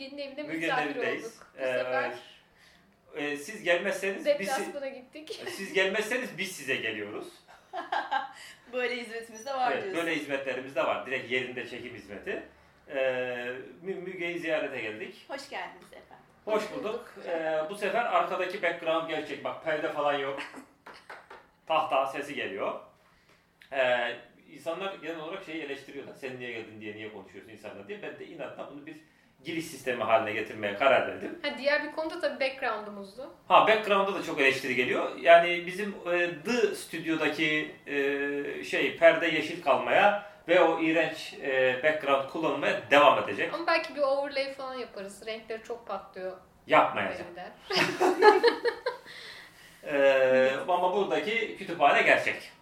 Müge'nin evinde Müge'nin misafir evindeyiz. olduk. Bu Ee, sefer Ee, siz gelmezseniz biz, deplasmana gittik. siz gelmezseniz biz size geliyoruz. Böyle hizmetimiz de var Evet, diyorsun. böyle hizmetlerimiz de var. Direkt yerinde çekim hizmeti. Ee, Mü- Müge'yi ziyarete geldik. Hoş geldiniz efendim. Hoş bulduk. Ee, bu sefer arkadaki background gerçek. Bak perde falan yok. Tahta sesi geliyor. Ee, insanlar genel olarak şeyi eleştiriyorlar. Sen niye geldin diye niye konuşuyorsun insanlar diye. Ben de inatla bunu bir giriş sistemi haline getirmeye karar verdim. Ha, diğer bir konuda tabii background'umuzdu. Ha background'da da çok eleştiri geliyor. Yani bizim e, The Studio'daki e, şey perde yeşil kalmaya ve o iğrenç e, background kullanılmaya devam edecek. Ama belki bir overlay falan yaparız. Renkleri çok patlıyor. Yapmayacak. der. Ee, ama buradaki kütüphane gerçek.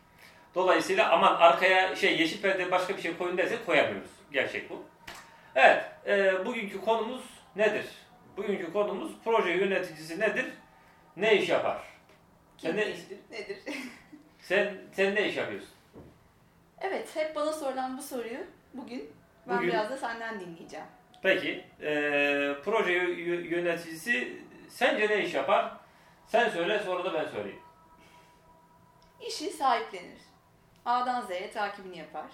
Dolayısıyla aman arkaya şey yeşil perde başka bir şey koyun derse koyamıyoruz. Gerçek bu. Evet, e, bugünkü konumuz nedir? Bugünkü konumuz proje yöneticisi nedir? Ne iş yapar? Sen ne, Nedir? Nedir? sen, sen ne iş yapıyorsun? evet, hep bana sorulan bu soruyu bugün ben Bugün- biraz da senden dinleyeceğim. Peki, e, proje yö- yö- yöneticisi sence ne iş yapar? Sen söyle sonra da ben söyleyeyim. İşi sahiplenir. A'dan Z'ye takibini yapar.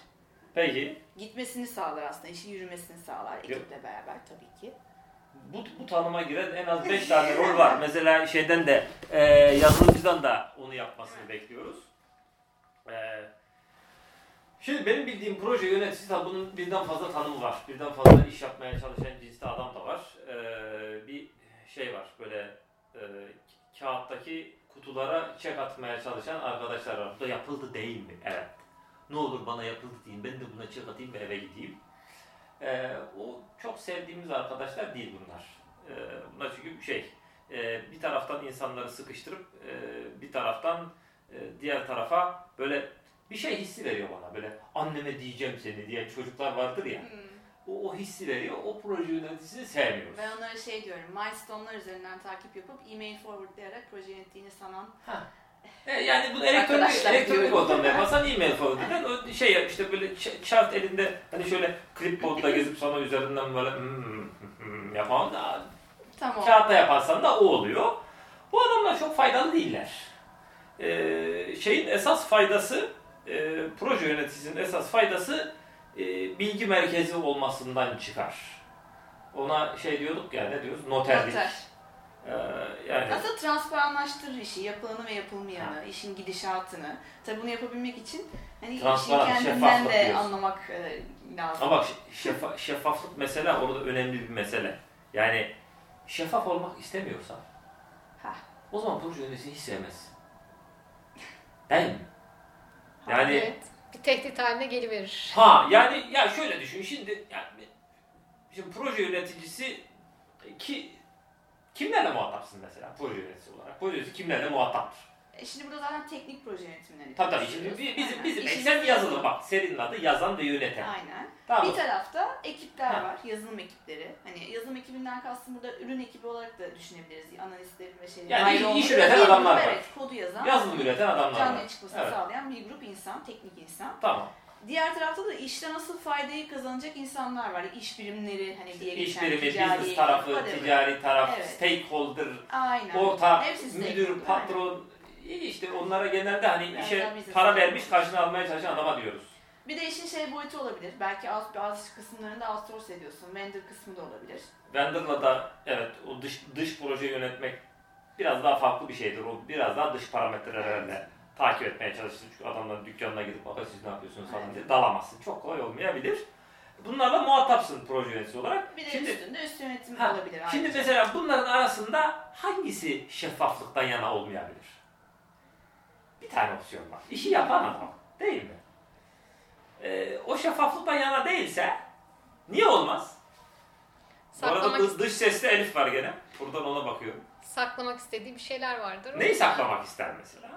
Peki, Gitmesini sağlar aslında, işin yürümesini sağlar ekiple beraber tabii ki. bu, bu tanıma giren en az 5 tane rol var. Mesela şeyden de e, yazılımcıdan da onu yapmasını bekliyoruz. E, şimdi benim bildiğim proje yöneticisi tabi bunun birden fazla tanımı var. Birden fazla iş yapmaya çalışan cinste adam da var. E, bir şey var böyle e, kağıttaki kutulara çek atmaya çalışan arkadaşlar var. Bu da yapıldı değil mi? Evet. Ne olur bana yapıldı deyin. Ben de buna çek atayım ve eve gideyim. Ee, o çok sevdiğimiz arkadaşlar değil bunlar. Ee, bunlar çünkü şey, e, bir taraftan insanları sıkıştırıp e, bir taraftan e, diğer tarafa böyle bir şey hissi veriyor bana. Böyle anneme diyeceğim seni diye çocuklar vardır ya. O, o hissi veriyor. O proje yöneticisini sevmiyoruz. Ben onlara şey diyorum, milestone'lar üzerinden takip yapıp e-mail forwardlayarak proje yönettiğini sanan E, yani bu elektronik, elektronik ortamda yaparsan e-mail falan deden o şey yap işte böyle chart elinde hani şöyle clipboard'da gezip sonra üzerinden böyle hmm, hmm, hmm yapan da Tamam. kağıtta yaparsan da o oluyor. Bu adamlar çok faydalı değiller. Ee, şeyin esas faydası, e, proje yöneticisinin esas faydası e, bilgi merkezi olmasından çıkar. Ona şey diyorduk ya ne diyoruz? Noterlik. Noter. Ee, yani Aslında transparanlaştırır işi, yapılanı ve yapılmayanı, işin gidişatını. Tabii bunu yapabilmek için hani işin Transparan, kendinden şeffaflık de diyorsun. anlamak e, lazım. Ama bak şeffa- şeffaflık mesela orada önemli bir mesele. Yani şeffaf olmak istemiyorsan Hah. o zaman proje yöneticini hiç sevmezsin. Değil mi? Yani Evet. Bir tehdit haline geliverir. ha yani ya şöyle düşün şimdi yani şimdi proje yöneticisi ki kimlerle muhatapsın mesela proje yöneticisi olarak? Proje yöneticisi kimlerle muhataptır? E şimdi burada zaten teknik proje yönetiminden Tabii tabii şimdi bi- bizim Aynen. bizim eksen yazılı bak serinin adı yazan ve yöneten. Aynen. Tamam. Bir tarafta ekipler Ha. var, yazılım ekipleri. Hani yazılım ekibinden kastım burada ürün ekibi olarak da düşünebiliriz. Analistlerin ve şeylerin. Yani ayrı iş- üreten bir grup, adamlar var. Evet, kodu yazan, Yazılım üreten adamlar var. canlıya çıkmasını Evet. sağlayan bir grup insan, teknik insan. Tamam. Diğer tarafta da işte nasıl faydayı kazanacak insanlar var. İş birimleri hani diye İş geçen birimi, ticari, business tarafı, whatever. ticari taraf, Evet. stakeholder, Aynen. orta, Hepsi müdür, stakeholder, patron, iyi işte onlara genelde hani Biraz işe business para vermiş karşına almaya çalışan adama diyoruz. Bir de işin şey boyutu olabilir. Belki az, bazı kısımlarını da outsource ediyorsun. Vendor kısmı da olabilir. Vendor'la da evet o dış dış proje yönetmek biraz daha farklı bir şeydir. O biraz daha dış parametrelerle takip etmeye çalışırsın. Çünkü adamların dükkanına gidip baba siz ne yapıyorsunuz falan diye dalamazsın. Çok kolay olmayabilir. Bunlarla muhatapsın proje yöneticisi olarak. Bir de Şimdi üstünde üst yönetim Ha, olabilir. Şimdi ayrıca. mesela bunların arasında hangisi şeffaflıktan yana olmayabilir? Bir tane opsiyon var. İşi yapan adam. Değil mi? Ee, o şeffaflıktan yana değilse niye olmaz? Bu arada Saklamak, dış, dış sesli Elif var gene. Buradan ona bakıyorum. saklamak istediği bir şeyler vardır. Neyi saklamak ister mesela?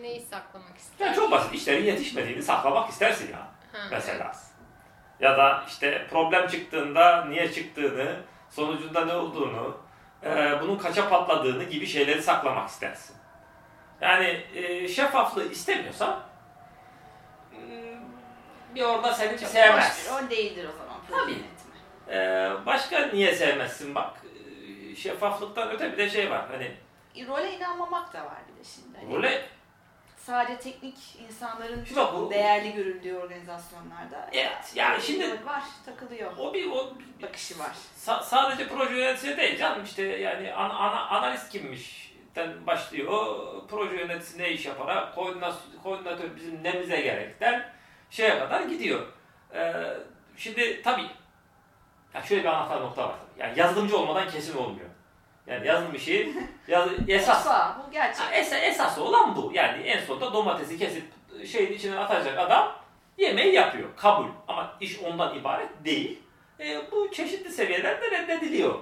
Neyi saklamak ister? Ya çok basit. İşlerin yetişmediğini saklamak istersin ya. Ha, mesela. evet. Ya da işte problem çıktığında niye çıktığını, sonucunda ne olduğunu, e, bunun kaça patladığını gibi şeyleri saklamak istersin. Yani e, şeffaflığı istemiyorsan mm, bir orada seni Çok sevmez. hoş bir rol değildir o zaman Tabii. yönetimi. E, başka niye sevmezsin bak. Ee, Şeffaflıktan öte bir de şey var. Hani Role inanmamak da var bir de şimdi. Hani role Sadece teknik insanların Şimdi bak bu- değerli görüldüğü organizasyonlarda. Evet, yani şimdi- var, takılıyor. o bir o bir- Bakışı var. Sa- sadece proje yöneticisi değil canım işte yani ana, ana, analist kimmiş den başlıyor. Proje yöneticisi ne iş yapar? Koordinatör, koordinatör bizim nemize gerekten şeye kadar gidiyor. Ee, şimdi tabii ya şöyle bir anahtar nokta var. Yani yazılımcı olmadan kesin olmuyor. Yani yazılım işi yaz, esas Esas. Bu gerçek. Ha, es- esas olan bu. Yani en sonunda domatesi kesip şeyin içine atacak adam yemeği yapıyor. Kabul. Ama iş ondan ibaret değil. E, bu çeşitli seviyelerde reddediliyor.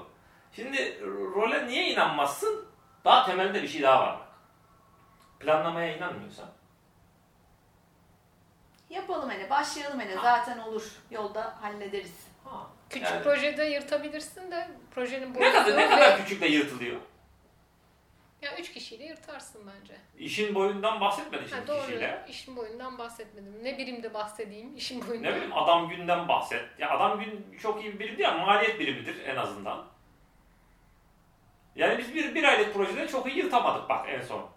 Şimdi role niye inanmazsın? Daha temelde bir şey daha var bak. Planlamaya inanmıyorsan. Yapalım hele, başlayalım hele. Zaten olur. Yolda hallederiz. Ha, Küçük yani projede yırtabilirsin de projenin ne boyutu kadar ne kadar küçük de yırtılıyor. Ya üç kişiyle yırtarsın bence. İşin boyundan bahsetmedi Ha, şimdi doğru. kişiyle. İşin boyundan bahsetmedim. Ne birimde bahsedeyim işin boyundan. Ne bileyim adam günden bahset. Ya adam gün çok iyi bir birim değil ama maliyet birimidir en azından. Yani biz bir, bir aylık projede çok iyi yırtamadık bak en son.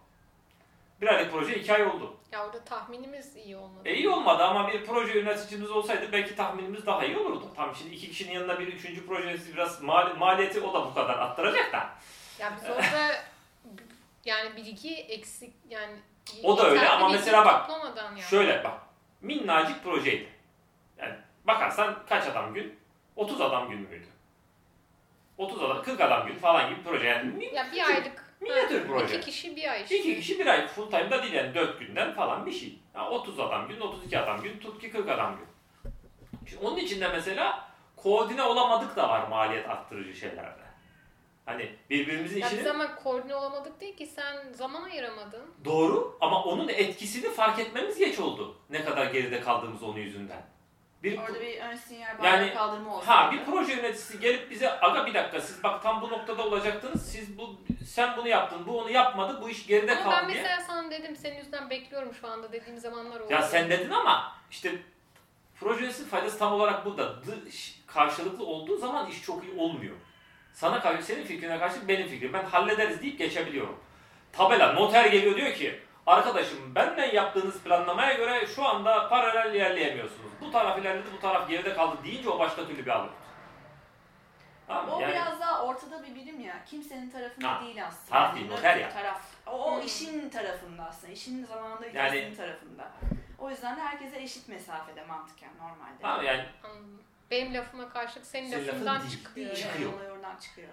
Bir aylık proje iki ay oldu. Ya orada tahminimiz iyi olmadı. E iyi olmadı ama bir proje yöneticimiz olsaydı belki tahminimiz daha iyi olurdu. Tam şimdi iki kişinin yanında bir üçüncü projesi biraz mal, maliyeti o da bu kadar arttıracak da. Ya biz orada yani bilgi eksik yani O da öyle ama mesela bak, yani. Şöyle bak minnacık projeydi. Yani bakarsan kaç adam gün? 30 adam gün müydü? 30 adam, 40 adam gün falan gibi proje yani. Ya bir aylık Minyatür ha, proje. iki kişi bir ay işte. İki kişi bir ay full time'da değil yani 4 günden falan bir şey. Ya 30 adam gün, 32 adam gün, tut ki 40 adam gün. Şimdi onun içinde mesela koordine olamadık da var maliyet arttırıcı şeylerde. Hani birbirimizin Ya işini biz ama koordine olamadık değil ki sen zaman ayıramadın. doğru ama onun etkisini fark etmemiz geç oldu. Ne kadar geride kaldığımız onun yüzünden. Bir Orada bir ön sinyal Yani- kaldırma olsun. Ha bir proje yöneticisi gelip bize aga bir dakika siz bak tam bu noktada olacaktınız. Siz bu sen bunu yaptın, bu onu yapmadı. Bu iş geride Ama kaldı ben diye. mesela sana dedim senin yüzünden bekliyorum şu anda dediğim zamanlar oldu. Ya sen dedin ama işte proje yöneticisi faydası tam olarak burada. Karşılıklı olduğu zaman iş çok iyi olmuyor. Sana karşı, senin fikrine karşı benim fikrim. Ben hallederiz deyip geçebiliyorum. Tabela, noter geliyor diyor ki Arkadaşım benden yaptığınız planlamaya göre şu anda paralel ilerleyemiyorsunuz. Bu taraf ilerledi, bu taraf geride kaldı deyince o başka türlü bir alır. Tamam mı? O Yani- biraz daha ortada bir birim ya. Kimsenin tarafında Ha, değil aslında. taraf değil, Yani noter ya. Taraf. O, o Hmm. işin tarafında aslında. İşin zamanında Yani- ülkesinin tarafında. O yüzden de herkese eşit mesafede mantıken normalde. Tamam yani. Benim lafıma karşılık senin, Senin lafın lafından değil. çıkıyor. Değil, yani. Çıkıyor. Olay oradan çıkıyor.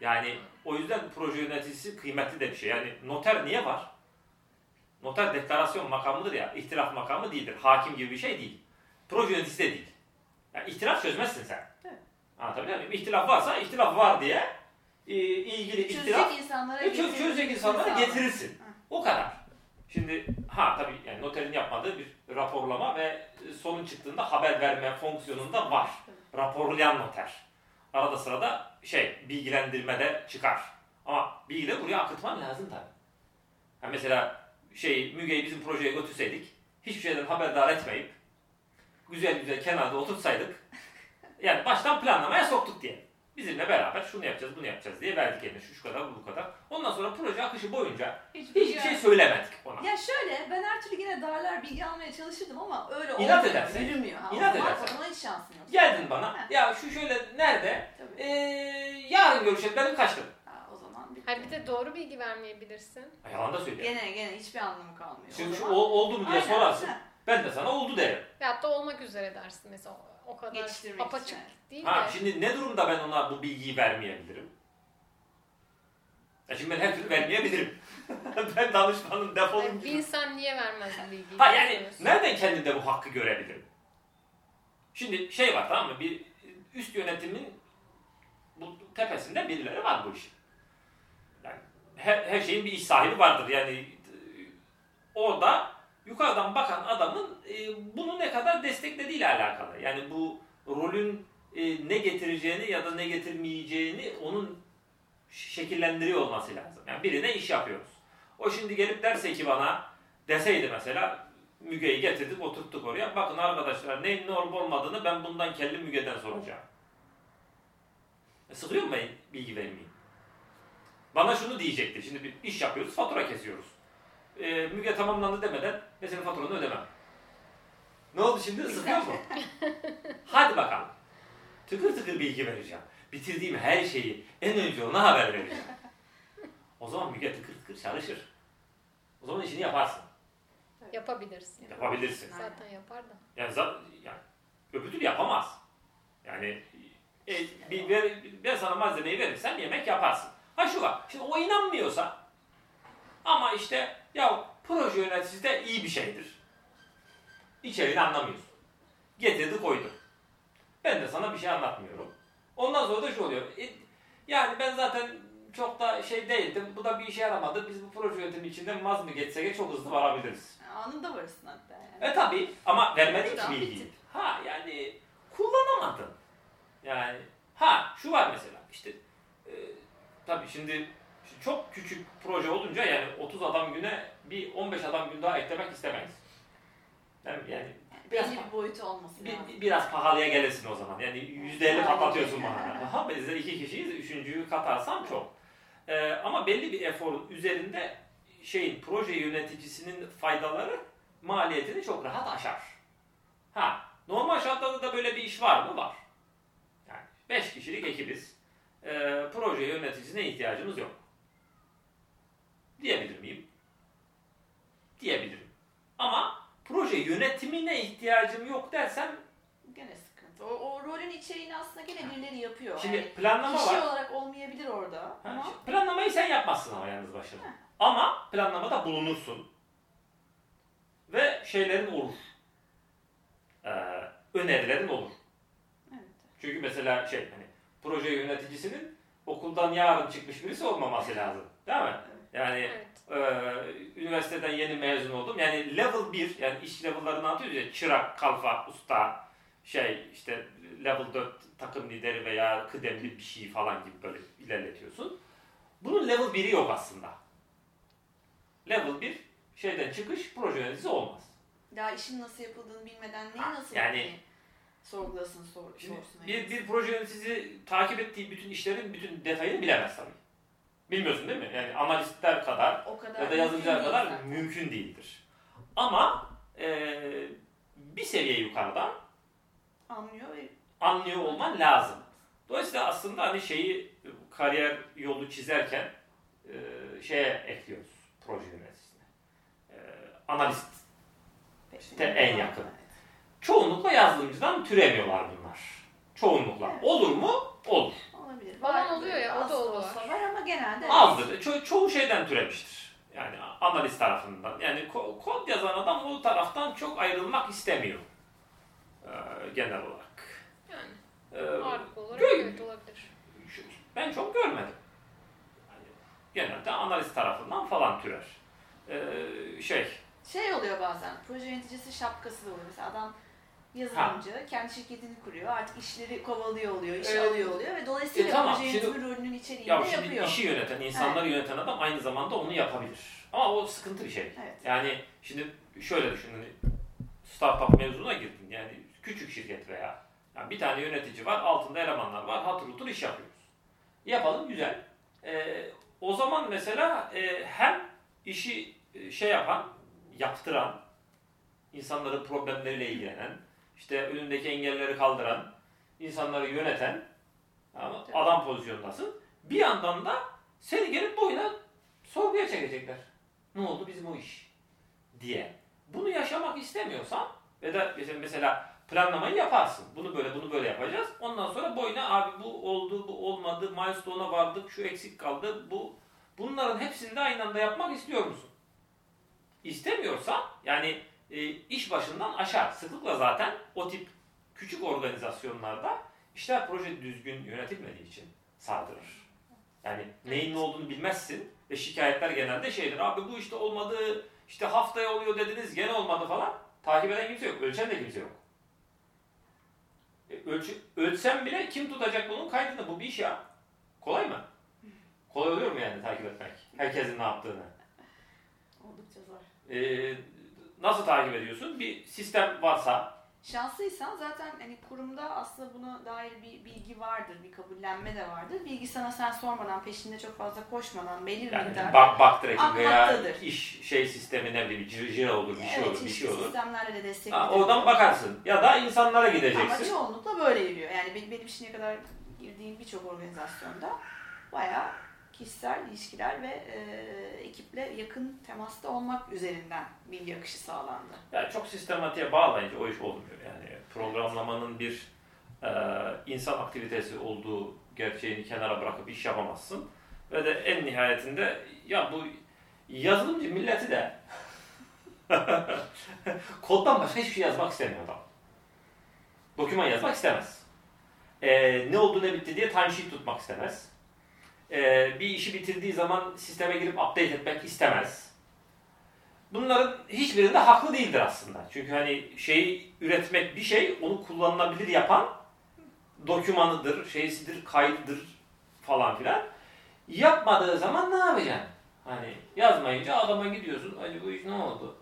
Yani o yüzden proje yöneticisi kıymetli de bir şey. Yani noter niye var? Noter deklarasyon makamıdır ya, ihtilaf makamı değildir. Hakim gibi bir şey değil. Proje yöneticisi de değil. Yani ihtilaf çözmezsin sen. Anlatabiliyor muyum? İhtilaf varsa ihtilaf var diye e, ilgili ihtilaf Çözecek insanlara ve çöz, çözecek insanlara getirirsin. O kadar. Şimdi ha tabii yani noterin yapmadığı bir raporlama ve sonun çıktığında haber verme fonksiyonunda var. Raporlayan noter. Arada sırada şey bilgilendirmede çıkar. Ama bilgileri buraya akıtman lazım tabii. Ha mesela şey Müge'yi bizim projeye götürseydik hiçbir şeyden haberdar etmeyip güzel güzel kenarda oturtsaydık yani baştan planlamaya soktuk diye. Bizimle beraber şunu yapacağız bunu yapacağız diye verdik eline şu şu kadar bu bu kadar. Ondan sonra proje akışı boyunca Hiçbir hiçbir şey söylemedik ona. Ya şöyle ben her türlü yine darlar bilgi almaya çalışırdım ama öyle İnat olmuyor, edersin. Yürümüyor. Ha, İnat. Ona hiç şansın yok. Geldin bana Ha. ya şu şöyle nerede? Tabii. Ee, yarın görüşelim dedim kaçtım. Ha, o zaman bitti. Hayır bir de doğru bilgi vermeyebilirsin. Yalan da söylüyorum. Gene gene hiçbir anlamı kalmıyor. Şimdi O oldu mu diye Aynen, sorarsın. Ben de sana oldu derim. Veyahut da olmak üzere dersin mesela o kadar Geçiştirmek apaçık için. değil Ha de. şimdi ne durumda ben ona bu bilgiyi vermeyebilirim? Ya şimdi ben her türlü vermeyebilirim. ben danışmanın defolun. Yani bir insan niye vermez bu bilgiyi? Ha yani nereden kendimde bu hakkı görebilirim? Şimdi şey var tamam mı? Bir üst yönetimin bu tepesinde birileri var bu işin. Yani her, her şeyin bir iş sahibi vardır. Yani orada yukarıdan bakan adamın e, bunu ne kadar desteklediğiyle alakalı. Yani bu rolün e, ne getireceğini ya da ne getirmeyeceğini onun şekillendiriyor olması lazım. Yani birine iş yapıyoruz. O şimdi gelip derse ki bana deseydi mesela Müge'yi getirdik oturttuk oraya. Bakın arkadaşlar neyin ne olup olmadığını ben bundan kelli Müge'den soracağım. E, sıkılıyor mu bilgi vermeyeyim? Bana şunu diyecekti. Şimdi bir iş yapıyoruz, fatura kesiyoruz. E, müge tamamlandı demeden ben senin faturanı ödemem. Ne oldu şimdi? Sıkıyor mu? Hadi bakalım. Tıkır tıkır bilgi vereceğim. Bitirdiğim her şeyi en önce ona haber vereceğim. O zaman Müge tıkır tıkır çalışır. O zaman işini yaparsın. Yapabilirsin. Yapabilirsin. Zaten yapar da. Yani, za- yani öbür türlü yapamaz. Yani e, bir, ver, ben sana malzemeyi verirsem yemek yaparsın. Ha şu var. Şimdi o inanmıyorsa ama işte ya proje yöneticisi de iyi bir şeydir. İçeriğini anlamıyorsun. Getirdi koydu. Ben de sana bir şey anlatmıyorum. Ondan sonra da şu oluyor. E, yani ben zaten çok da şey değildim. Bu da bir işe yaramadı. Biz bu proje yönetimi içinde vaz mı geçsek çok hızlı varabiliriz. Anında varırsın hatta yani. E tabi ama vermedin ki bilgiyi. Ha yani kullanamadın. Yani ha şu var mesela işte e, tabi şimdi çok küçük proje olunca yani 30 adam güne bir 15 adam gün daha eklemek istemeyiz. Yani, yani biraz, bir boyutu olması bir- lazım. bir- biraz pahalıya gelirsin o zaman. Yani %50 patlatıyorsun bana. Ha biz de iki kişiyiz. Üçüncüyü katarsam çok. E, ama belli bir eforun üzerinde şeyin proje yöneticisinin faydaları maliyetini çok rahat aşar. Ha, normal şartlarda da böyle bir iş var mı? Var. Yani 5 kişilik ekibiz. Ee, proje yöneticisine ihtiyacımız yok. Diyebilir miyim? Diyebilirim. Ama proje yönetimine ihtiyacım yok dersem Gene sıkıntı. O, o rolün içeriğini aslında gene birileri yapıyor. şimdi yani planlama kişi var. olarak olmayabilir orada Ha, ama şimdi planlamayı sen yapmazsın ama yalnız başına. Ha. Ama planlamada bulunursun. Ve şeylerin olur. Ee, önerilerin olur. evet. Çünkü mesela şey hani proje yöneticisinin okuldan yarın çıkmış birisi olmaması lazım. Değil mi? Yani Evet. e, üniversiteden yeni mezun oldum. Yani level 1 yani iş level'larını anlatıyoruz ya çırak, kalfa, usta, şey işte level 4 takım lideri veya kıdemli bir şey falan gibi böyle ilerletiyorsun. Bunun level 1'i yok aslında. Level 1 şeyden çıkış proje yöneticisi olmaz. Daha işin nasıl yapıldığını bilmeden neyi Ha, nasıl yani- yani, sorgulasın, sor, sorsun. bir, bir proje yöneticisi takip ettiği bütün işlerin bütün detayını bilemez tabii. Bilmiyorsun değil mi? Yani analistler kadar o kadar ya da yazılımcılar kadar zaten. mümkün değildir. Ama e, bir seviye yukarıdan anlıyor anlıyor olman lazım. Dolayısıyla aslında hani şeyi kariyer yolu çizerken e, şeye ekliyoruz proje yöneticisine. E, analist. peşinde en yakın. Çoğunlukla yazılımcıdan türemiyorlar bunlar. Çoğunlukla. Olur mu? Olur. Var, oluyor ya, o da oluyor. olsa var ama genelde Azdır. Ço- çoğu şeyden türemiştir. Yani analist tarafından. Yani ko- kod yazan adam o taraftan çok ayrılmak istemiyor. Ee, genel olarak. Yani Ee, ağırlıklı olarak gö- evet olabilir. ben çok görmedim. Yani genelde analist tarafından falan türer. Ee, şey, Şey oluyor bazen, proje yöneticisi şapkası da oluyor. Mesela adam yazılımcı, kendi şirketini kuruyor, artık işleri kovalıyor oluyor, iş Ee, alıyor oluyor ve dolayısıyla e, tamam, proje yönetimi rolünün içeriğini ya şimdi yapıyor. işi yöneten, insanları yöneten adam aynı zamanda onu yapabilir. Ama o sıkıntı bir şey. Evet. Yani şimdi şöyle düşün, hani startup mevzuna girdin. Yani küçük şirket veya yani bir tane yönetici var, altında elemanlar var, hatır hutur iş yapıyoruz. Yapalım güzel. Ee, o zaman mesela e, hem işi e, şey yapan, yaptıran, insanların problemleriyle ilgilenen, işte önündeki engelleri kaldıran, insanları yöneten ama adam pozisyondasın. Bir yandan da seni gelip boyuna sorguya çekecekler. Ne oldu bizim o iş? diye. Bunu yaşamak istemiyorsan ve mesela- mesela planlamayı yaparsın. Bunu böyle bunu böyle yapacağız. Ondan sonra boyuna abi bu oldu, bu olmadı, milestone'a vardık, şu eksik kaldı. Bu bunların hepsini de aynı anda yapmak istiyor musun? İstemiyorsan yani e, iş başından aşağı. Sıklıkla zaten o tip küçük organizasyonlarda işler proje düzgün yönetilmediği için sardırır. Yani neyin ne olduğunu bilmezsin ve şikayetler genelde şeydir. Abi bu işte olmadı, işte haftaya oluyor dediniz gene olmadı falan. Takip eden kimse yok, ölçen de kimse yok. E, ölçü, ölçsen bile kim tutacak bunun kaydını? Bu bir iş ya. Kolay mı? Kolay oluyor mu yani takip etmek? Herkesin ne yaptığını. Oldukça zor. Ee, nasıl takip ediyorsun? Bir sistem varsa Şanslıysan zaten hani kurumda aslında buna dair bir bilgi vardır, bir kabullenme de vardır. Bilgi sana sen sormadan, peşinde çok fazla koşmadan belli bir Yani miktar bak, bak tracking veya iş şey sistemi ne bileyim jira olur bir şey evet, olur bir şey olur. sistemlerle de destek Ha, oradan bakarsın. Ya da insanlara Ama gideceksin. çoğunlukla böyle yürüyor. Yani benim, benim şimdiye kadar girdiğim birçok organizasyonda bayağı kişisel ilişkiler ve e, ekiple yakın temasta olmak üzerinden bilgi akışı sağlandı. Yani çok sistematiğe bağlayınca o iş olmuyor. Yani programlamanın bir e, insan aktivitesi olduğu gerçeğini kenara bırakıp iş yapamazsın. Ve de en nihayetinde ya bu yazılımcı milleti de koddan başka hiçbir şey yazmak istemiyor adam. Doküman yazmak istemez. E, ne oldu ne bitti diye timesheet tutmak istemez. E, bir işi bitirdiği zaman sisteme girip update etmek istemez bunların hiçbirinde haklı değildir aslında. Çünkü hani şeyi üretmek bir şey, onu kullanılabilir yapan dokümanıdır, şeysidir, kaydıdır falan filan. Yapmadığı zaman ne yapacaksın? Hani yazmayınca adama gidiyorsun, hani bu iş ne oldu?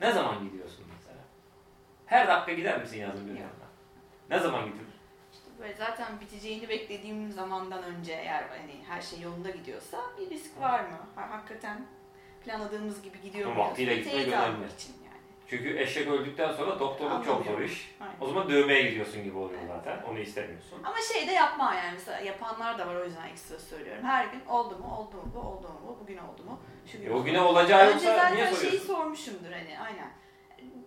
Ne zaman gidiyorsun mesela? Her dakika gider misin yazın bir yanına? Ne zaman gidilir? Böyle zaten biteceğini beklediğim zamandan önce eğer hani her şey yolunda gidiyorsa bir risk var mı? Ha- Hakikaten planladığımız gibi gidiyor mu? vaktiyle gitmek önemli. için yani. Çünkü eşek öldükten sonra doktorluk çok zor iş. Aynen. O zaman dövmeye gidiyorsun gibi oluyor zaten. Onu istemiyorsun. Ama şey de yapma yani mesela yapanlar da var o yüzden ekstra söylüyorum. Her gün oldu mu oldu mu bu oldu mu bu bugün oldu mu şu gün E o güne olacağı Önce yoksa zaten niye şeyi soruyorsun? sormuşumdur hani aynen.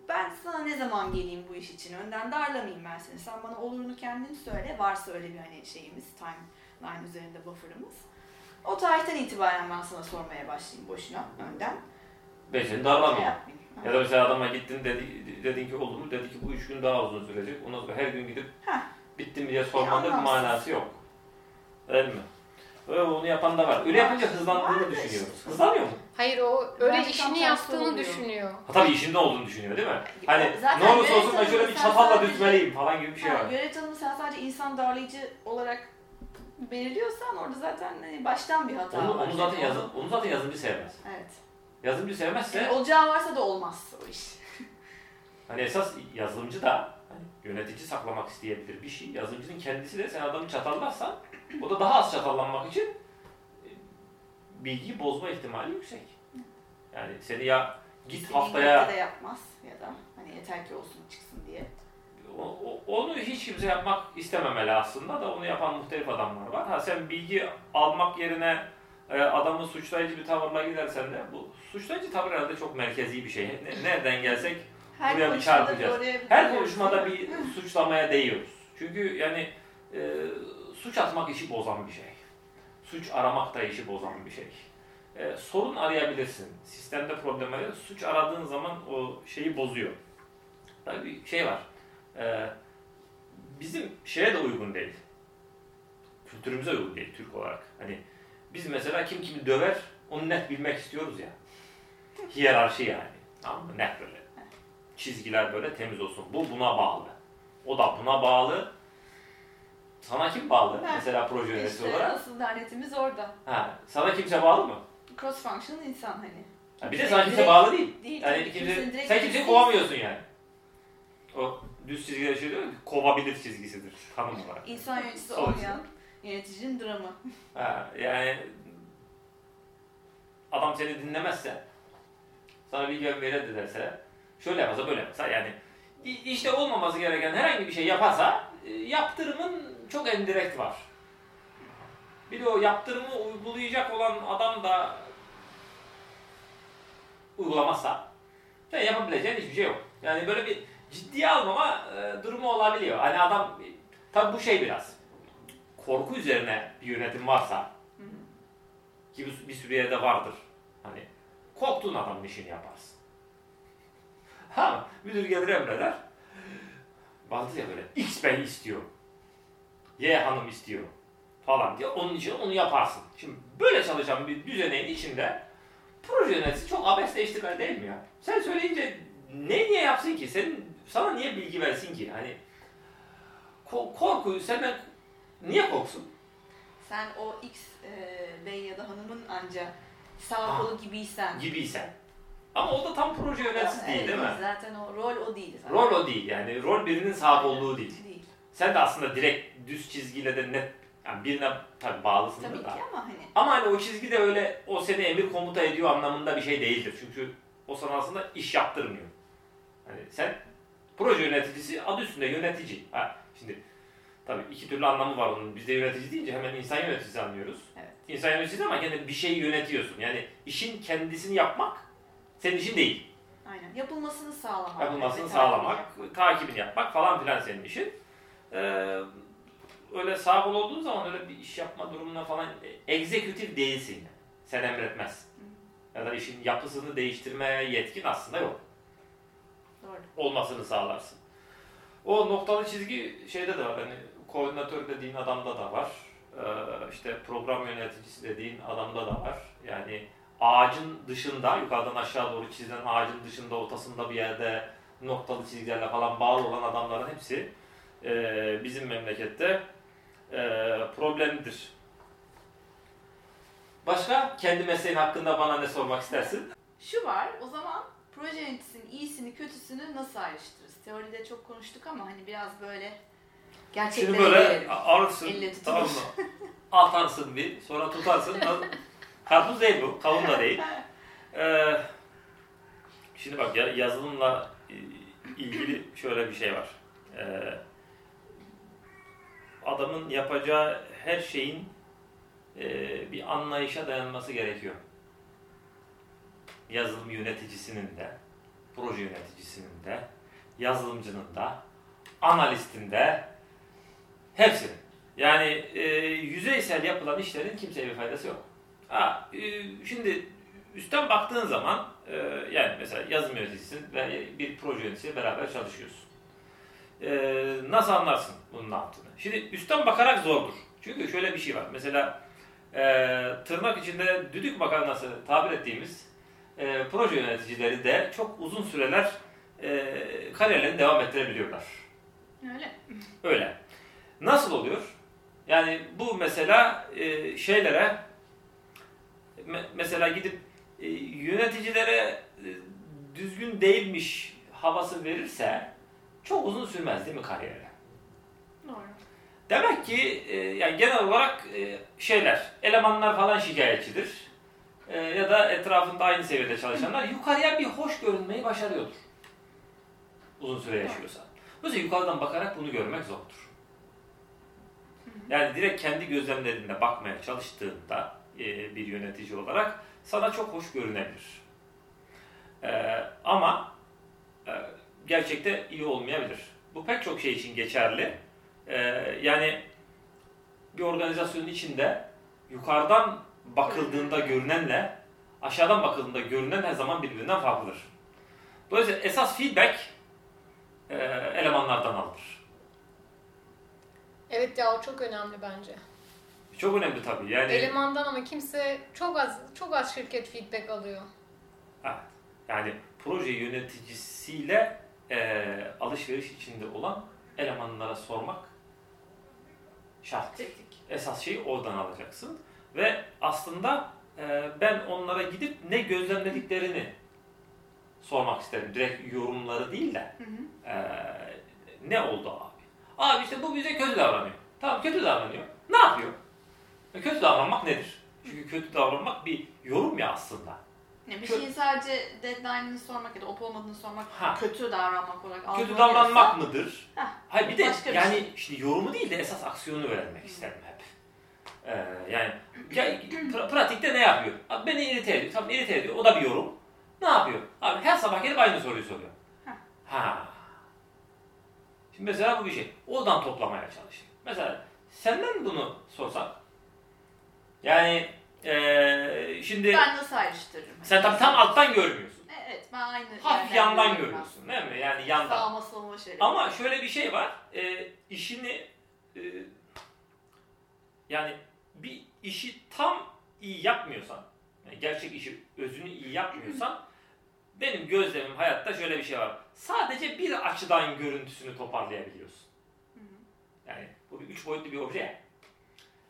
Ben sana ne zaman geleyim bu iş için? Önden darlamayayım ben seni. Sen bana olurunu kendin söyle. Varsa öyle bir hani şeyimiz, timeline üzerinde buffer'ımız. O tarihten itibaren ben sana sormaya başlayayım boşuna önden. Ben seni Şey darlamayayım. yapmayayım. Ya da mesela adama gittin dedi, dedin ki oldu mu? Dedi ki bu üç gün daha uzun sürecek. Ondan sonra her gün gidip Heh. bitti mi diye bir anlamsız. manası yok. Öyle mi? Öyle onu yapan da var. Öyle yapınca hızlandığını düşünüyoruz. Hızlanmıyor mu? Hayır o öyle tam işini yaptığını oluyor. düşünüyor. Ha tabii işinde olduğunu düşünüyor değil mi? Hani Zaten ne olursa olsun ben şöyle bir çatalla düzmeleyim falan gibi bir şey Ha, var. görev tanımı sen sadece insan darlayıcı olarak belirliyorsan orada zaten hani baştan bir hata Onu, var. onu zaten yazın, onu zaten yazılımcı sevmez. Evet. Yazılımcı sevmezse Yani olacağı varsa da olmaz o iş. Hani esas yazılımcı da hani yönetici saklamak isteyebilir bir şey. Yazılımcının kendisi de sen adamı çatallarsan o da daha az çatallanmak için e, bilgiyi bozma ihtimali yüksek. Yani seni ya git İstediğin haftaya de yapmaz ya da hani yeter ki olsun çıksın diye. onu hiç kimse yapmak istememeli aslında da onu yapan muhtelif adamlar var. Ha sen bilgi almak yerine e, adamı suçlayıcı bir tavırla gidersen de bu suçlayıcı tavır herhalde çok merkezi bir şey. Ne- Nereden gelsek Her Buraya bir çarpacağız. oraya Her bir- konuşmada bir suçlamaya değiyoruz. Çünkü yani e, suç atmak işi bozan bir şey. Suç aramak da işi bozan bir şey. E, sorun arayabilirsin. Sistemde problem var. Suç aradığın zaman o şeyi bozuyor. Tabii bir şey var. E, bizim şeye de uygun değil. Kültürümüze uygun değil Türk olarak. Hani biz mesela kim kimi döver onu net bilmek istiyoruz ya. Hiyerarşi yani. Tamam mı? Net böyle çizgiler böyle temiz olsun. Bu buna bağlı. O da buna bağlı. Sana kim bağlı? Ben. Mesela proje yöneticisi İşte olarak. asıl lanetimiz orada. Ha, sana kimse bağlı mı? Cross functional insan hani. Ha, bir de sana kimse bağlı değil. Değil Yani kimse, direkt sen kimseyi kovamıyorsun yani. O düz çizgiler şey diyor kovabilir çizgisidir tanım olarak. İnsan yöneticisi olmayan yöneticinin dramı. Ha, yani adam seni dinlemezse, sana bir güven reddederse, şöyle yaparsa böyle yaparsa yani işte olmaması gereken herhangi bir şey yaparsa e, yaptırımın çok endirekt var. Bir de o yaptırımı uygulayacak olan adam da uygulamazsa sen yapabileceğin hiçbir şey yok. Yani böyle bir ciddiye almama e, durumu olabiliyor. Hani adam tabi bu şey biraz korku üzerine bir yönetim varsa ki bir, bir sürü yerde vardır. Hani korktuğun adamın işini yaparsın. Ha müdür gelir emreder. Vardır ya böyle X bey istiyor. Y hanım istiyor falan diye onun için onu yaparsın. Şimdi böyle çalışan bir düzeneğin içinde proje yöneticisi çok abesle iştigal değil mi ya? Sen söyleyince ne niye yapsın ki? Senin sana niye bilgi versin ki? Hani ko- korkuyu senden niye korksun? Sen o X e, bey ya da hanımın anca sağ Ha. kolu gibiysen Gibiysen. Ama o da tam proje yöneticisi değil Evet, değil mi? Zaten o rol o değil zaten. Rol o değil yani rol birinin sahip olduğu değil. Değil. Sen de aslında direkt düz çizgiyle de net yani birine tabii bağlısın Tabii ki da. ama hani Ama hani o çizgi de öyle o seni emir komuta ediyor anlamında bir şey değildir. Çünkü o sana aslında iş yaptırmıyor. Hani sen proje yöneticisi adı üstünde yönetici. Ha, şimdi tabii iki türlü anlamı var onun. Biz de yönetici deyince hemen insan yöneticisi anlıyoruz. Evet. İnsan yöneticisi ama gene bir şeyi yönetiyorsun. Yani işin kendisini yapmak senin işin değil. aynen yapılmasını sağlamak. Yapılmasını Evet, sağlamak, takibini yapmak falan filan senin işin. Ee, öyle sağ kol olduğun zaman öyle bir iş yapma durumuna falan egzekütif değilsin. yani. Sen emretmez. Ya da işin yapısını değiştirmeye yetkin aslında yok. Doğru. Olmasını sağlarsın. O noktalı çizgi şeyde de var. Hani koordinatör dediğin adamda da var. Ee, işte program yöneticisi dediğin adamda da var. Yani ağacın dışında, yukarıdan aşağı doğru çizilen ağacın dışında, ortasında bir yerde noktalı çizgilerle falan bağlı olan adamların hepsi e, bizim memlekette e, problemlidir. Başka kendi mesleğin hakkında bana ne sormak istersin? Şu var, o zaman proje yöneticisinin iyisini kötüsünü nasıl ayrıştırırız? Teoride çok konuştuk ama hani biraz böyle gerçeklere Şimdi böyle tutulur. tamam mı? Atarsın bir, sonra tutarsın. Karpuz değil bu, kavun da değil. Ee, şimdi bak ya- yazılımla e, ilgili şöyle bir şey var. Ee, adamın yapacağı her şeyin e, bir anlayışa dayanması gerekiyor. Yazılım yöneticisinin de, proje yöneticisinin de, yazılımcının da, analistin de, hepsinin. Yani e, yüzeysel yapılan işlerin kimseye bir faydası yok. Ha, e, şimdi üstten baktığın zaman e, yani mesela yazılım yöneticisisin ve bir proje yöneticisiyle beraber çalışıyorsun. E, nasıl anlarsın bunun ne yaptığını? Şimdi üstten bakarak zordur. Çünkü şöyle bir şey var. Mesela e, tırnak içinde düdük makarnası tabir ettiğimiz e, proje yöneticileri de çok uzun süreler e, kariyerlerini devam ettirebiliyorlar. Öyle. Öyle. Nasıl oluyor? Yani bu mesela e, şeylere me- mesela gidip e, yöneticilere e, düzgün değilmiş havası verirse çok uzun sürmez değil mi kariyeri? Demek ki e, yani genel olarak e, şeyler, elemanlar falan şikayetçidir. E, ya da etrafında aynı seviyede çalışanlar yukarıya bir hoş görünmeyi başarıyordur. Uzun süre yaşıyorsa. Dolayısıyla yukarıdan bakarak bunu görmek zordur. Yani direkt kendi gözlemlerinde bakmaya çalıştığında e, bir yönetici olarak sana çok hoş görünebilir. E, ama e, gerçekte iyi olmayabilir. Bu pek çok şey için geçerli. E, yani bir organizasyonun içinde yukarıdan bakıldığında görünenle aşağıdan bakıldığında görünen her zaman birbirinden farklıdır. Dolayısıyla esas feedback e, elemanlardan alınır. Evet ya o çok önemli bence. Çok önemli tabii. Yani Elemandan ama kimse çok az çok az şirket feedback alıyor. Evet. Yani proje yöneticisiyle e, alışveriş içinde olan elemanlara sormak şart. Teknik. Esas şeyi oradan alacaksın. Ve aslında e, ben onlara gidip ne gözlemlediklerini sormak isterim. Direkt yorumları değil de Hı hı. e, ne oldu abi? Abi işte bu bize kötü davranıyor. Tamam kötü davranıyor. Ne yapıyor? E, kötü davranmak nedir? Çünkü kötü davranmak bir yorum ya aslında. Yani bir şeyin sadece deadline'ını sormak ya da olup olmadığını sormak Ha. kötü davranmak olarak kötü algılanıyorsa- davranmak mıdır? Heh, Hayır bir de başka bir yani şey. işte yorumu değil de esas aksiyonu öğrenmek isterim hep. Ee, yani ya, pra- pratikte ne yapıyor? Abi beni irite ediyor. Tamam irite ediyor. O da bir yorum. Ne yapıyor? Abi her sabah gelip aynı soruyu soruyor. Heh. Ha. Şimdi mesela bu bir şey. Oradan toplamaya çalışayım. Mesela senden bunu sorsak. Yani eee, şimdi Ben nasıl ayrıştırırım? sen tam, tam alttan görmüyorsun. Evet ben aynı Hafif yerden yandan görüyorum görüyorsun değil mi? Yani yandan. Sağıma soluma şöyle. Ama şöyle bir şey var. E, işini e, yani bir işi tam iyi yapmıyorsan, yani gerçek işi özünü iyi yapmıyorsan benim gözlemim hayatta şöyle bir şey var. Sadece bir açıdan görüntüsünü toparlayabiliyorsun. Hı hı. Yani bu bir üç boyutlu bir obje. ya.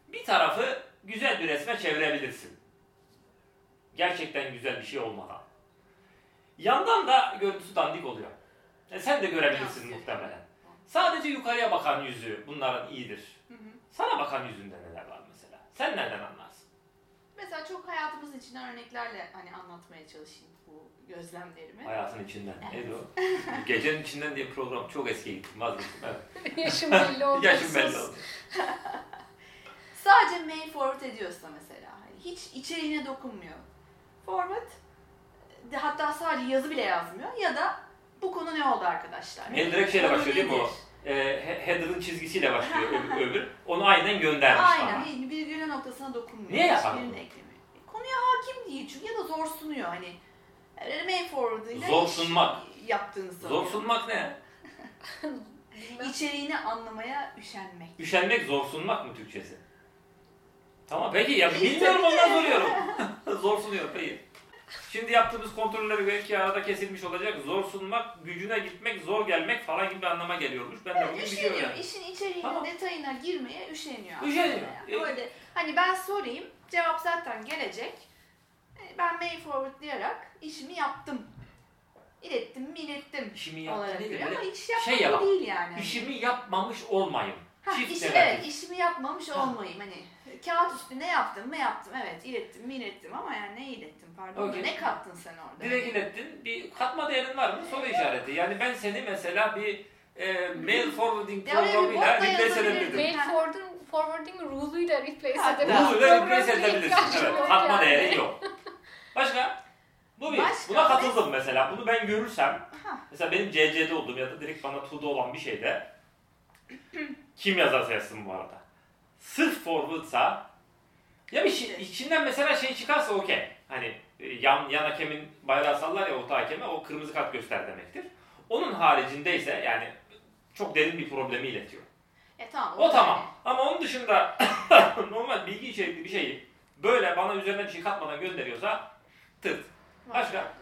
Bir tarafı güzel bir resme çevirebilirsin. Gerçekten güzel bir şey olmadan. Yandan da görüntüsü dandik oluyor. E sen de görebilirsin muhtemelen. Sadece yukarıya bakan yüzü bunların iyidir. Hı hı. Sana bakan yüzünde neler var mesela? Sen nereden anlarsın? Mesela çok hayatımız içinden örneklerle hani anlatmaya çalışayım bu gözlemlerimi. Hayatın içinden. Neydi o? Gecenin içinden diye program çok gittim vazgeçtim. Evet. Yaşım belli oldu. Yaşım belli oldu. Sadece mail forward ediyorsa mesela hani hiç içeriğine dokunmuyor. Forward de hatta sadece yazı bile yazmıyor ya da bu konu ne oldu arkadaşlar? Mail direkt şeyle başlıyor değil mi o? E, he- header'ın çizgisiyle başlıyor öbür, öbür. Onu aynen göndermiş Aynen bana. hiç virgül noktasına dokunmuyor. Niye yapar. Konuya hakim değil çünkü ya da zor sunuyor hani. Öyle mail forward'ıyla Zor sunmak. yaptığını sanıyor. Zor sunmak ne? İçeriğini anlamaya üşenmek. Üşenmek zor sunmak mı Türkçesi? Tamam peki ya bilmiyorum ondan soruyorum. zor sunuyor peki. Şimdi yaptığımız kontrolleri belki arada kesilmiş olacak. Zor sunmak, gücüne gitmek, zor gelmek falan gibi bir anlama geliyormuş. Ben de bugün bir şey Üşeniyor. öğrendim. İşin içeriğinin Tamam. detayına girmeye üşeniyor. aslında Üşeniyor. yani. E- Öyle hani ben sorayım, cevap zaten gelecek. E, Ben mail forwardlayarak işimi yaptım. İlettim mi ilettim. İşimi olarak de görüyor böyle ama iş yapmak şey yapar. değil yani. işimi yapmamış olmayayım. Ha, Çift işi, negatif. evet, işimi yapmamış Ha. olmayayım. Hani kağıt üstünde yaptım mı yaptım. Evet ilettim mi ilettim ama yani ne ilettim pardon. Okey. Ne kattın sen orada? Direkt ilettin. Bir katma değerin var mı? Soru işareti. Yani ben seni mesela bir e, mail forwarding programıyla replace edebilirdim. Mail forwarding, forwarding rule'uyla replace edebilirsin. Rule'la replace edebilirsin. Evet. Katma yani. değeri yok. Başka? Bu bir. Başka? Buna katıldım mesela. Bunu ben görürsem Aha. mesela benim CC'de olduğum ya da direkt bana to'da olan bir şeyde kim yazarsa yazsın bu arada. Sırf forwardsa ya bir şey, içinden mesela şey çıkarsa okey. Hani e, yan, yan hakemin bayrağı sallar ya orta hakeme o kırmızı kart göster demektir. Onun haricindeyse yani çok derin bir problemi iletiyor. E tamam. O tamam. Ama onun dışında normal bilgi içerikli bir şeyi böyle bana üzerine bir şey katmadan gönderiyorsa tırt. Başka?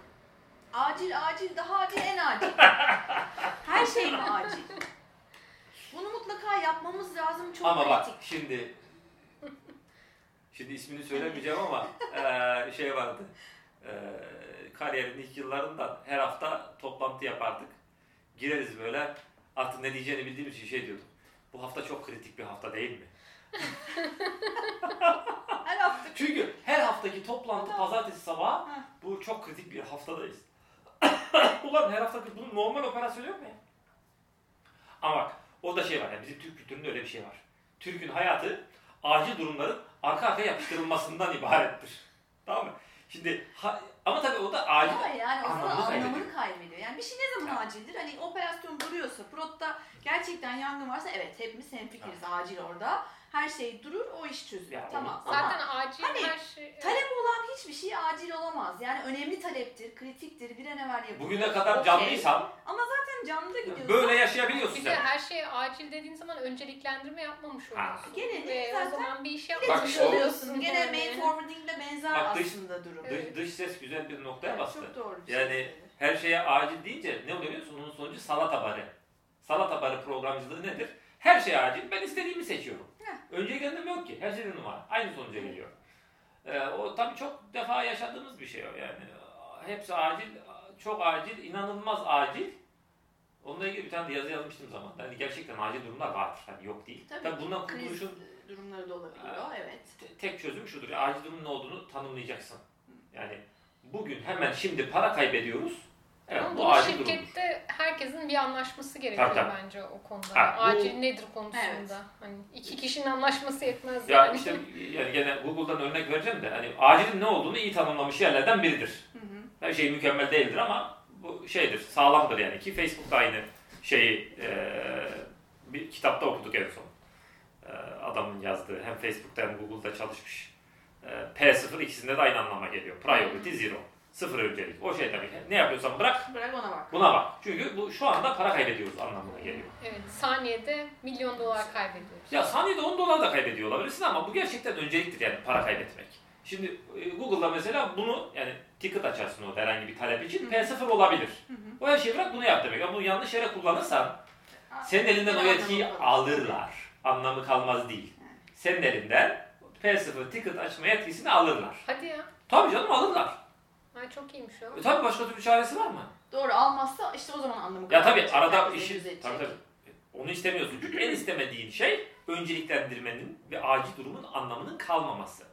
Acil acil daha acil en acil. Her şey mi acil? Mutlaka yapmamız lazım çok ama bak kritik. şimdi şimdi ismini söylemeyeceğim ama eee, şey vardı. Eee kariyerin ilk yıllarında her hafta toplantı yapardık. Gireriz böyle artık ne diyeceğini bildiğimiz için şey diyorduk. Bu hafta çok kritik bir hafta değil mi? Her hafta Çünkü her haftaki toplantı pazartesi sabahı bu çok kritik bir haftadayız. Ulan her hafta bunun normal operasyonu yok mu ya? Ama bak orada şey var ya bizim Türk kültüründe öyle bir şey var. Türk'ün hayatı acil durumların arka arkaya yapıştırılmasından ibarettir. Tamam mı? Şimdi ha- ama tabii o da acil. Ama yani o zaman Anlamını anlamını kaybediyor. Yani bir şey ne zaman acildir? Hani operasyon duruyorsa, protta gerçekten yangın varsa evet hepimiz hemfikiriz acil orada. Her şey durur, o iş çözülür. Tamam. onu- Ama Zaten acil Hani her şey. talep olan hiçbir şey acil olamaz. Yani önemli taleptir, kritiktir, bir an evvel yapılır. Bugüne kadar Okey. canlıysan Zaten canlı da gidiyorsun. böyle yaşayabiliyorsun Bir de sen. her şey acil dediğin zaman önceliklendirme yapmamış oluyorsun. Gene de Ve zaten o zaman bir iş Bak, o- oluyorsun. Gene Yani. mail forwardingle benzer Bak, dış- aslında durum. Evet. Dış, dış ses güzel bir noktaya Evet, bastı. Çok doğru bir Yani- şey. Her şeye acil deyince ne oluyor biliyor musun? Onun sonucu salata barı. Salata barı programcılığı nedir? Her şey acil. Ben istediğimi seçiyorum. Heh. Önceliklendirme yok ki. Her şeyde numara. Aynı sonuca geliyor. Ee, o tabii çok defa yaşadığımız bir şey o yani. Hepsi acil, çok acil, inanılmaz acil. Onunla ilgili bir tane de yazı yazmıştım zamanında. Hani gerçekten acil durumlar var. Hani yok değil. Tabii Tabii, bundan kriz kurtuluşun durumları da olabiliyor. Evet. te- tek çözüm şudur. Acil durumun ne olduğunu tanımlayacaksın. Yani bugün hemen şimdi para kaybediyoruz. Evet, Ama bu bu acil durum. şirkette herkesin bir anlaşması gerekiyor Tabii, tabii. bence o konuda. Ha, bu- Acil nedir konusunda. Evet. Hani iki kişinin anlaşması yetmez Ya yani. işte yani gene Google'dan örnek vereceğim de hani acilin ne olduğunu iyi tanımlamış yerlerden biridir. Hı hı. Her şey mükemmel değildir ama bu şeydir, sağlamdır yani ki Facebook da aynı şeyi eee, bir kitapta okuduk en son. Eee, adamın yazdığı hem Facebook'ta hem Google'da çalışmış. Eee, P0 ikisinde de aynı anlama geliyor. Priority zero. Sıfır öncelik. O şey demek. Ne yapıyorsan bırak Bırak ona bak. buna bak. Çünkü bu şu anda para kaybediyoruz anlamına geliyor. Evet, saniyede milyon dolar kaybediyoruz. Ya saniyede 10 dolar da kaybediyor olabilirsin ama bu gerçekten önceliktir yani para kaybetmek. Şimdi e, Google'da mesela bunu yani ticket açarsın orada herhangi bir talep için Hı. P0 olabilir. Hı hı. O her şeyi bırak bunu yap demek. Ama bunu yanlış yere kullanırsan senin elinden o yetkiyi alırlar. Anlamı kalmaz değil. Senin elinden P0 ticket açma yetkisini alırlar. Hadi ya. Tabii canım alırlar. Ay çok iyiymiş o. E tabii başka türlü çaresi var mı? Doğru almazsa işte o zaman anlamı Ya tabii arada işi... Tabii tabii. Onu istemiyorsun. Çünkü en istemediğin şey önceliklendirmenin ve acil durumun anlamının kalmaması.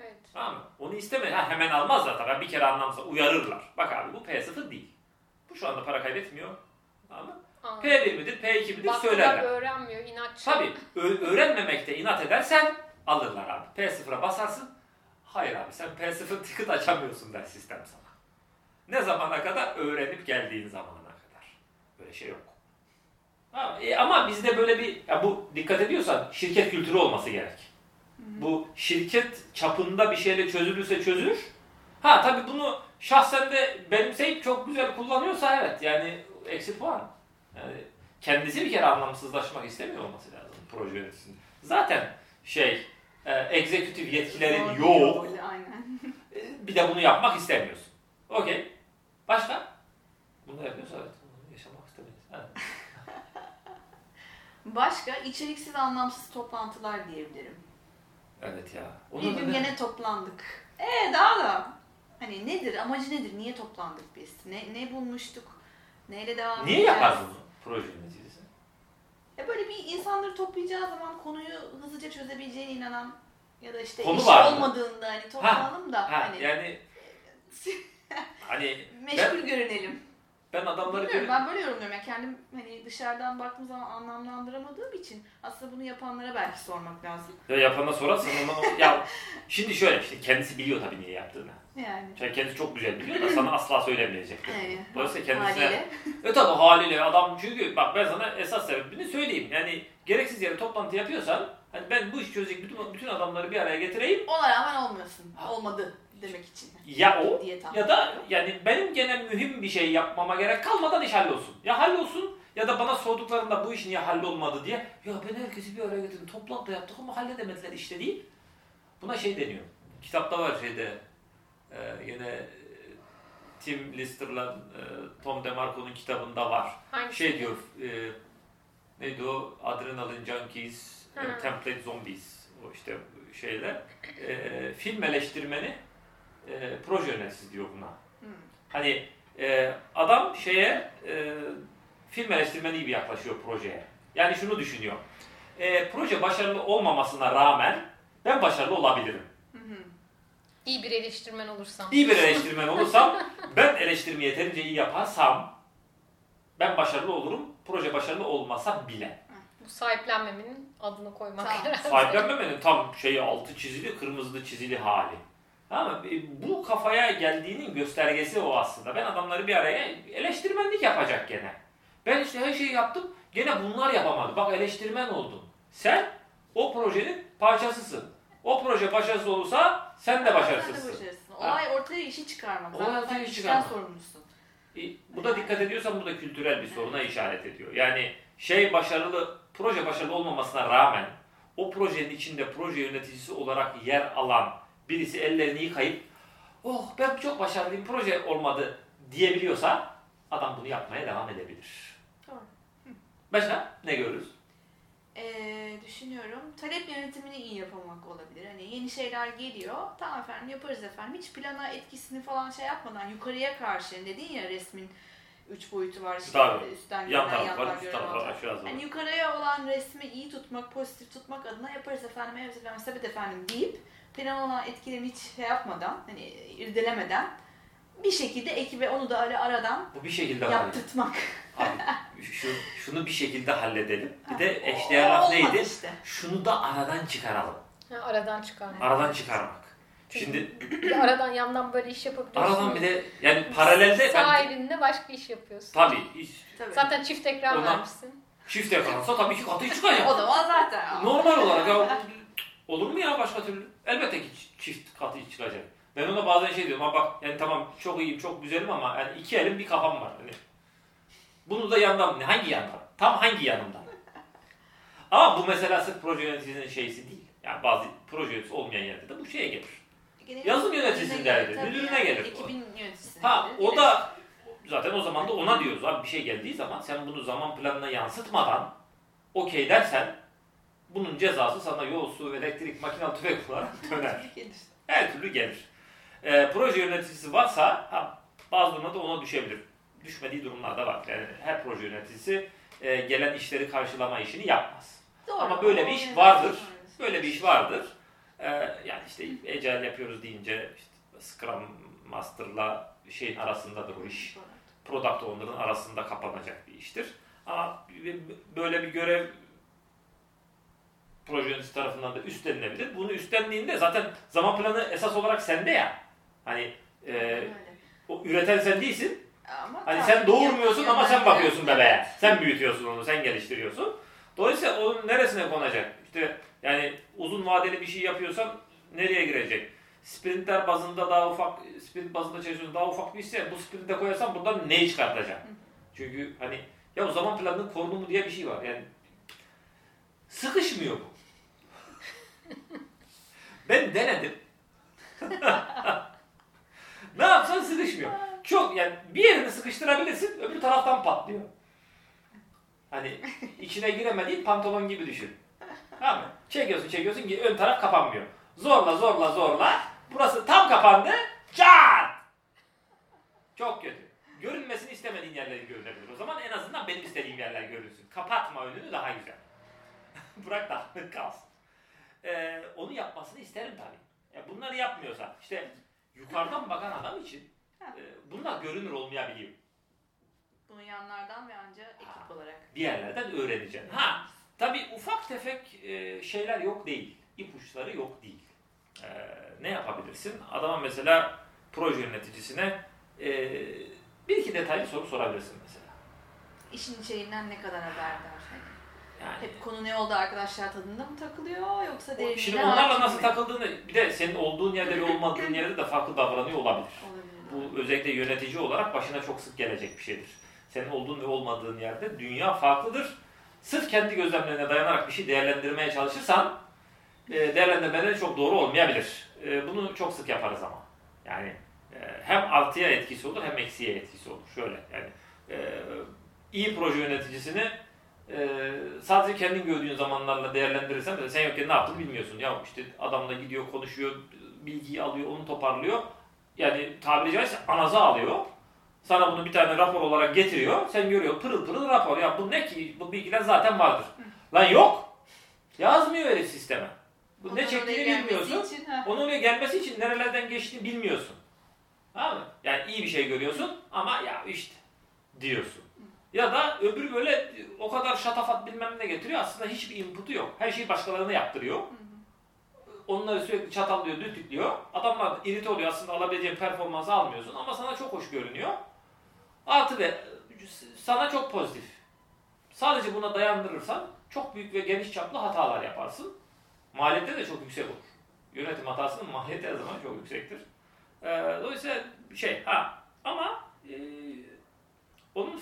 Evet. Tamam mı? Onu isteme. Ha, hemen almazlar tabii. Bir kere anlamsa uyarırlar. Bak abi bu P0 değil. Bu şu anda para kaybetmiyor. Tamam mı? Anladım. P1 midir, P2 midir Baktılar söylerler. öğrenmiyor, inatçı. Tabii ö- öğrenmemekte inat edersen alırlar abi. P0'a basarsın. Hayır abi sen P0 ticket açamıyorsun der sistem sana. Ne zamana kadar? Öğrenip geldiğin zamana kadar. Böyle şey yok. Ha, e, ama bizde böyle bir, ya bu dikkat ediyorsan şirket kültürü olması gerek. Bu şirket çapında bir şeyle çözülürse çözülür. Ha tabii bunu şahsen de benimseyip çok güzel kullanıyorsa evet yani eksi puan. Yani kendisi bir kere anlamsızlaşmak istemiyor olması lazım proje yöneticisinin. Zaten şey e, egzekutif yetkilerin bir yok. Aynen. E, Bir de bunu yapmak istemiyorsun. Okey. Başka? Bunu yapıyorsa evet. Bunu yaşamak istemeyiz. Evet. Başka içeriksiz anlamsız toplantılar diyebilirim. Evet ya. Bir Onun gün gene toplandık. Ee daha da hani nedir amacı nedir niye toplandık biz ne ne bulmuştuk neyle devam Niye edeceğiz? yapar bunu proje Ya böyle bir insanları toplayacağı zaman konuyu hızlıca çözebileceğine inanan ya da işte Konu iş var mı? olmadığında hani toplanalım da Ha hani yani hani meşgul görünelim. Ben adamları Bilmiyorum ben böyle yorumluyorum. Yani kendim hani dışarıdan baktığım zaman anlamlandıramadığım için aslında bunu yapanlara belki sormak lazım. Ya yapana sorarsan ona ya şimdi şöyle işte kendisi biliyor tabii niye yaptığını. Yani. Yani kendisi çok güzel biliyor da sana asla söylemeyecek. Evet. Dolayısıyla kendisine Haliyle. E tabi haliyle adam çünkü bak ben sana esas sebebini söyleyeyim. Yani gereksiz yere toplantı yapıyorsan hani ben bu işi çözecek bütün, bütün adamları bir araya getireyim. Ona rağmen olmuyorsun. Ha. Olmadı demek için. Ya o Diye ya da ediyorum. yani benim gene mühim bir şey yapmama gerek kalmadan iş hallolsun. Ya hallolsun ya da bana sorduklarında bu iş niye hallolmadı diye ya ben herkesi bir araya getirdim toplantı yaptık ama halledemediler işte değil. Buna şey deniyor. Kitapta var şeyde e, yine e, Tim Lister'la e, Tom DeMarco'nun kitabında var. Hangisi? şey diyor e, neydi o Adrenaline Junkies, e, Hı. Template Zombies o işte şeyler e, film eleştirmeni e, proje yöneticisi diyor buna. Hı. Hani e, adam şeye e, film eleştirmeni gibi yaklaşıyor projeye. Yani şunu düşünüyor. E, proje başarılı olmamasına rağmen ben başarılı olabilirim. Hı hı. İyi bir eleştirmen olursam. İyi bir eleştirmen olursam, ben eleştirmeyi yeterince iyi yaparsam ben başarılı olurum. Proje başarılı olmasa bile. Bu sahiplenmemenin adını koymak Tamam. herhalde. Sahiplenmemenin tam şeyi altı çizili, kırmızılı çizili hali. Ama bu kafaya geldiğinin göstergesi o aslında. Ben adamları bir araya eleştirmenlik yapacak gene. Ben işte her şeyi yaptım, gene bunlar yapamadı. Bak eleştirmen oldun. Sen o projenin parçasısın. O proje başarısız olursa sen de Sen de başarısızsın. Olay ortaya işi çıkarmak. Olay Zaten ortaya sen işi çıkarmak. sorumlusun. E, Bu da dikkat ediyorsan bu da kültürel bir soruna işaret ediyor. Yani şey başarılı, proje başarılı olmamasına rağmen o projenin içinde proje yöneticisi olarak yer alan birisi ellerini yıkayıp oh ben çok başarılıyım proje olmadı diyebiliyorsa adam bunu yapmaya devam edebilir. Doğru. Başka ne görürüz? Ee, düşünüyorum. Talep yönetimini iyi yapamamak olabilir. Hani yeni şeyler geliyor. Tamam efendim yaparız efendim. Hiç plana etkisini falan şey yapmadan yukarıya karşı dedin ya resmin üç boyutu var. işte Tabii. üstten Yan taraf yandan var, üst görünen, taraf alt var, taraf. aşağı var. Hani yukarıya olan resmi iyi tutmak, pozitif tutmak adına yaparız efendim, evet efendim, sabit efendim deyip plan olan etkilerini hiç şey yapmadan, hani irdelemeden bir şekilde ekibe onu da ara aradan Bu bir şekilde yaptırtmak. Abi, şu, şunu bir şekilde halledelim. Bir de eşdeğer laf neydi? Işte. Şunu da aradan çıkaralım. Ha, aradan çıkarmak. Aradan çıkarmak. Şimdi Bir de aradan yandan böyle iş yapabiliyorsun. Aradan bir de yani paralelde Sağ ben elinde başka iş yapıyorsun. tabii iş- Tabii. Zaten çift ekran Ona- vermişsin. çift yakalasa tabii ki katı çıkacak. O zaman zaten. Normal olarak ya olur mu ya başka türlü? Elbette ki çift katı çıkacak. Ben ona bazen şey diyorum ama bak yani tamam çok iyiyim çok güzelim ama yani iki elim bir kafam var. Hani bunu da yandan hangi yandan? Tam hangi yanımdan? Ama bu mesela sırf proje yöneticisinin şeysi değil. Yani bazı proje yöneticisi olmayan yerde de bu şeye gelir. Genelde Yazılım yöneticisinin derdi, gelir, müdürüne gelir. Ekibin yöneticisine Ha gelir. o da zaten o zaman da ona diyoruz abi bir şey geldiği zaman sen bunu zaman planına yansıtmadan okey dersen bunun cezası sana yol, su, elektrik, makinalı tüfek olarak döner. Her türlü gelir. e, proje yöneticisi varsa ha, bazı durumlarda ona düşebilir. Düşmediği durumlar da var. Yani her proje yöneticisi e, gelen işleri karşılama işini yapmaz. Doğru. Ama böyle bir iş vardır. Böyle bir iş vardır. E, yani işte Agile yapıyoruz deyince işte Scrum Master'la şeyin arasındadır o iş. Product Owner'ın arasında kapanacak bir iştir. Ama böyle bir görev proje yöneticisi tarafından da üstlenilebilir. Bunu üstlendiğinde zaten zaman planı esas olarak sende ya. Hani e, Öyle. o üreten sen değilsin. Ama Hani sen doğurmuyorsun ama sen bakıyorsun bebeğe. Sen büyütüyorsun onu, sen geliştiriyorsun. Dolayısıyla onun neresine konacak? İşte yani uzun vadeli bir şey yapıyorsan nereye girecek? Sprintler bazında daha ufak, sprint bazında çalışıyorsun daha ufak bir işse bu sprinte koyarsan buradan neyi çıkartacaksın? Çünkü hani ya o zaman planının korunumu diye bir şey var. Yani sıkışmıyor bu. ben denedim. ne yapsan sıkışmıyor. Çok yani bir yerini sıkıştırabilirsin öbür taraftan patlıyor. Hani içine giremediğin pantolon gibi düşün. Tamam mı? Çekiyorsun çekiyorsun ki ön taraf kapanmıyor. Zorla zorla zorla. Burası tam kapandı. Çat! Çok kötü. Görünmesini istemediğin yerleri görünebilir. O zaman en azından benim istediğim yerler görünsün. Kapatma önünü daha güzel. Bırak dağınık kalsın. Ee, onu yapmasını isterim tabii. Ya bunları yapmıyorsa işte yukarıdan bakan adam için e, bunlar görünür olmayabiliyor. Bunu yanlardan ve anca ekip olarak. Bir yerlerden öğreneceksin. Ha tabii ufak tefek e, şeyler yok değil. İpuçları yok değil. E, ne yapabilirsin? Adama mesela proje yöneticisine e, bir iki detaylı soru sorabilirsin mesela. İşin içeriğinden ne kadar haberdar? Hani Yani hep konu ne oldu arkadaşlar tadında mı takılıyor yoksa derinliğine Şimdi onlarla nasıl mi? takıldığını bir de senin olduğun yerde ve olmadığın yerde de farklı davranıyor olabilir. Olabilir. Bu özellikle yönetici olarak başına çok sık gelecek bir şeydir. Senin olduğun ve olmadığın yerde dünya farklıdır. Sırf kendi gözlemlerine dayanarak bir şey değerlendirmeye çalışırsan e, değerlendirmeleri çok doğru olmayabilir. E, Bunu çok sık yaparız ama. Yani e, hem artıya etkisi olur hem eksiye etkisi olur. Şöyle yani iyi proje yöneticisini e, sadece kendin gördüğün zamanlarla değerlendirirsen de sen yokken ne yaptığını bilmiyorsun. Ya işte adamla gidiyor, konuşuyor, bilgiyi alıyor, onu toparlıyor. Yani tabiri caizse anaza alıyor. Sana bunu bir tane rapor olarak getiriyor. Sen görüyor pırıl pırıl rapor. Ya bu ne ki? Bu bilgiler zaten vardır. Lan yok. Yazmıyor öyle sisteme. Bu ne çektiğini bilmiyorsun. için, ha. Onun oraya gelmesi için nerelerden geçtiğini bilmiyorsun. Tamam mı? Yani iyi bir şey görüyorsun ama ya işte diyorsun. Ya da öbürü böyle o kadar şatafat bilmem ne getiriyor. Aslında hiçbir input'u yok. Her şeyi başkalarına yaptırıyor. Onları sürekli çatallıyor, düdüklüyor. Adamlar da irite oluyor. Aslında alabileceğin performansı almıyorsun ama sana çok hoş görünüyor. Artı ve sana çok pozitif. Sadece buna dayandırırsan çok büyük ve geniş çaplı hatalar yaparsın. Maliyette de çok yüksek olur. Yönetim hatasının maliyeti her zaman çok yüksektir. Ee, dolayısıyla şey ha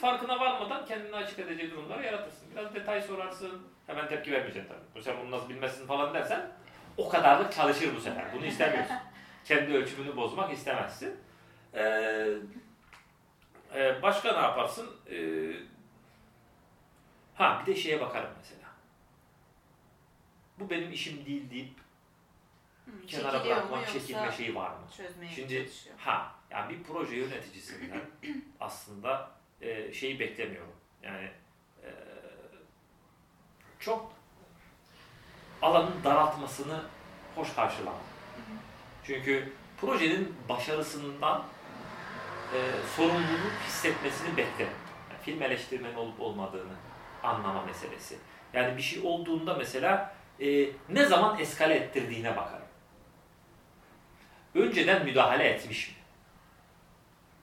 farkına varmadan kendini açık edeceği durumları yaratırsın. Biraz detay sorarsın. Hemen tepki vermeyeceksin tabii. Sen bunu nasıl bilmezsin falan dersen o kadarlık çalışır bu sefer. Bunu istemiyorsun. Kendi ölçümünü bozmak istemezsin. Ee, e, başka ne yaparsın? Ee, ha bir de şeye bakarım mesela. Bu benim işim değil deyip Hı, kenara bırakmak, çekilme şeyi var mı? Şimdi ha yani bir proje yöneticisinden aslında e, şeyi beklemiyorum. Yani e, çok alanın daraltmasını hoş karşılamam. Çünkü projenin başarısından e, sorumluluk hissetmesini beklerim. Yani film eleştirmeni olup olmadığını anlama meselesi. Yani bir şey olduğunda mesela e, ne zaman eskale ettirdiğine bakarım. Önceden müdahale etmiş mi?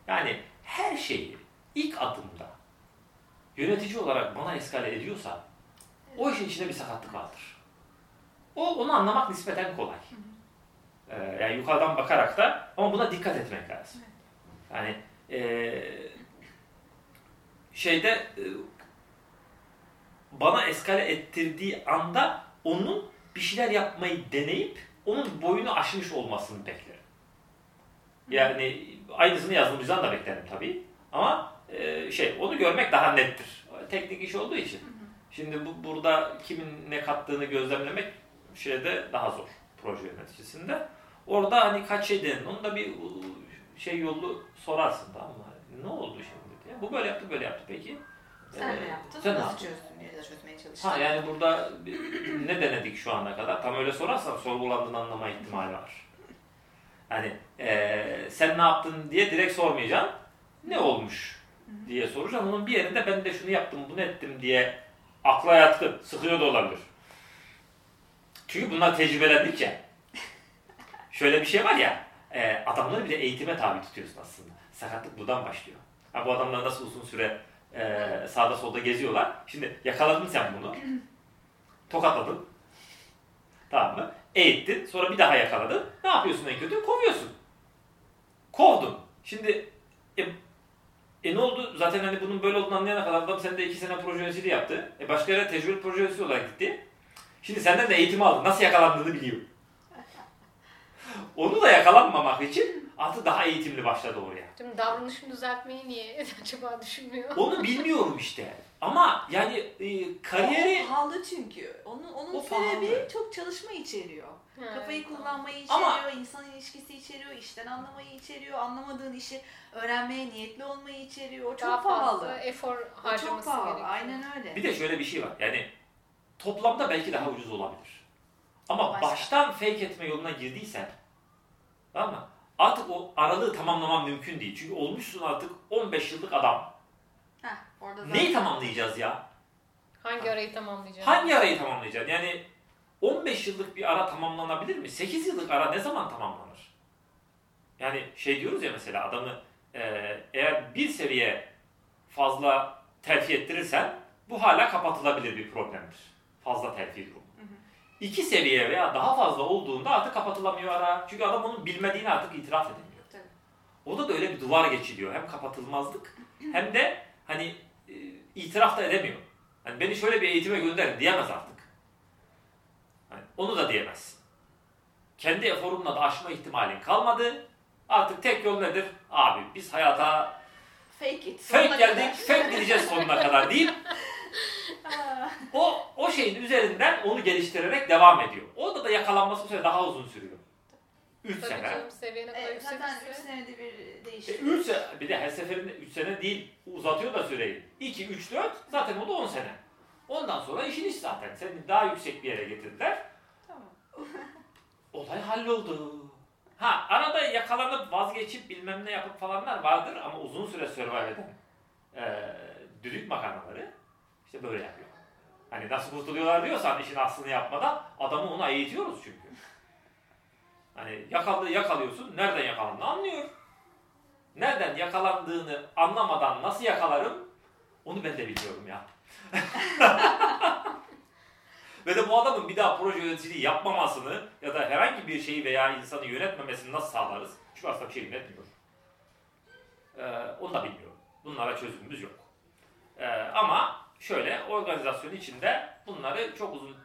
Yani her şeyi ilk adımda yönetici olarak bana eskale ediyorsa o işin içinde bir sakatlık vardır. O onu anlamak nispeten kolay. Ee, yani yukarıdan bakarak da ama buna dikkat etmek lazım. Yani ee, şeyde e, bana eskale ettirdiği anda onun bir şeyler yapmayı deneyip onun boyunu aşmış olmasını beklerim. Yani aynısını yazılımcıdan da beklerim tabii. Ama e, şey onu görmek daha nettir. Teknik iş olduğu için. Şimdi bu burada kimin ne kattığını gözlemlemek şeyde daha zor proje yöneticisinde. Orada hani kaç denedin. Onu da bir şey yollu sorarsın tamam mı? Ne oldu şimdi diye. Bu böyle yaptı böyle yaptı peki. Sen Ee, ne yaptın? Sen Nasıl çözdün diye de çözmeye çalıştın. Ha yani burada ne denedik şu ana kadar? Tam öyle sorarsan sorgulandığını anlama ihtimali var. Hani eee, sen ne yaptın diye direkt sormayacaksın. Ne olmuş diye soracaksın. Onun bir yerinde ben de şunu yaptım, bunu ettim diye akla yatkın, sıkıyor da olabilir. Çünkü bunlar tecrübelendikçe. Şöyle bir şey var ya, eee, adamları bile eğitime tabi tutuyorsun aslında. Sakatlık buradan başlıyor. Ha, bu adamlar nasıl uzun süre eee, sağda solda geziyorlar. Şimdi yakaladın sen bunu. Tokatladın. Tamam mı? Eğittin. Sonra bir daha yakaladın. Ne yapıyorsun en kötü? Kovuyorsun. Kovdun. Şimdi e, e ne oldu? Zaten hani bunun böyle olduğunu anlayana kadar adam sende iki sene proje yöneticiliği yaptı. E başka yere tecrübe proje yöneticisi olarak gitti. Şimdi senden de eğitimi aldı. Nasıl yakalandığını biliyor. Onu da yakalanmamak için artık daha eğitimli başladı oraya. Şimdi davranışını düzeltmeyi niye acaba düşünmüyor? Onu bilmiyorum işte. Ama yani e, kariyeri O pahalı çünkü. Onun, onun O sebebi pahalı. çok çalışma içeriyor. Ha, Kafayı kullanmayı içeriyor, Ama- insan ilişkisi içeriyor, işten anlamayı içeriyor, anlamadığın işi öğrenmeye niyetli olmayı içeriyor. O çok Daha pahalı. fazla efor O çok harcaması pahalı. gerekiyor. Aynen öyle. Bir de şöyle bir şey var. Yani toplamda belki daha ucuz olabilir. Ama Başka. baştan fake etme yoluna girdiysen tamam mı? Artık o aralığı tamamlaman mümkün değil. Çünkü olmuşsun artık 15 yıllık adam. Orada zaten. Neyi tamamlayacağız ya? Hangi arayı tamamlayacağım? Hangi arayı tamamlayacaksın? Yani 15 yıllık bir ara tamamlanabilir mi? 8 yıllık ara ne zaman tamamlanır? Yani şey diyoruz ya mesela adamı e, eğer bir seviye fazla terfi ettirirsen bu hala kapatılabilir bir problemdir. Fazla terfi durumu. Hı hı. İki seviye veya daha fazla olduğunda artık kapatılamıyor ara. Çünkü adam onun bilmediğini artık itiraf edemiyor. Tabii. Orada da öyle bir duvar geçiliyor. Hem kapatılmazlık hem de hani itiraf da edemiyor. Hani beni şöyle bir eğitime gönderin diyemez artık. Hani onu da diyemez. Kendi eforunla da aşma ihtimalin kalmadı. Artık tek yol nedir? Abi biz hayata Fake it. fake geldik, fake gideceğiz sonuna kadar deyip o, o şeyin üzerinden onu geliştirerek devam ediyor. Orada da yakalanması bu sefer daha uzun sürüyor. 3 Tabii sene. canım seviyene kadar evet, zaten 3 yükselirse. senede bir E, değişiyor. üç sene, bir de her seferinde 3 sene değil uzatıyor da süreyi. 2, 3, 4 zaten o da 10 sene. Ondan sonra işin iş zaten. Seni daha yüksek bir yere getirdiler. Tamam. Olay halloldu. Ha arada yakalanıp vazgeçip bilmem ne yapıp falanlar vardır ama uzun süre survive eden e, düdük makarnaları işte böyle yapıyor. Hani nasıl kurtuluyorlar diyorsan işin aslını yapmadan adamı ona eğitiyoruz çünkü. Hani yakaladı yakalıyorsun nereden yakalandığını anlıyor. Nereden yakalandığını anlamadan nasıl yakalarım onu ben de bilmiyorum ya. Ve de bu adamın bir daha proje yöneticiliği yapmamasını ya da herhangi bir şeyi veya insanı yönetmemesini nasıl sağlarız? Çünkü aslında bir şey yönetmiyor. Ee, onu da bilmiyorum. Bunlara çözümümüz yok. Ee, ama şöyle organizasyon içinde bunları çok uzun e,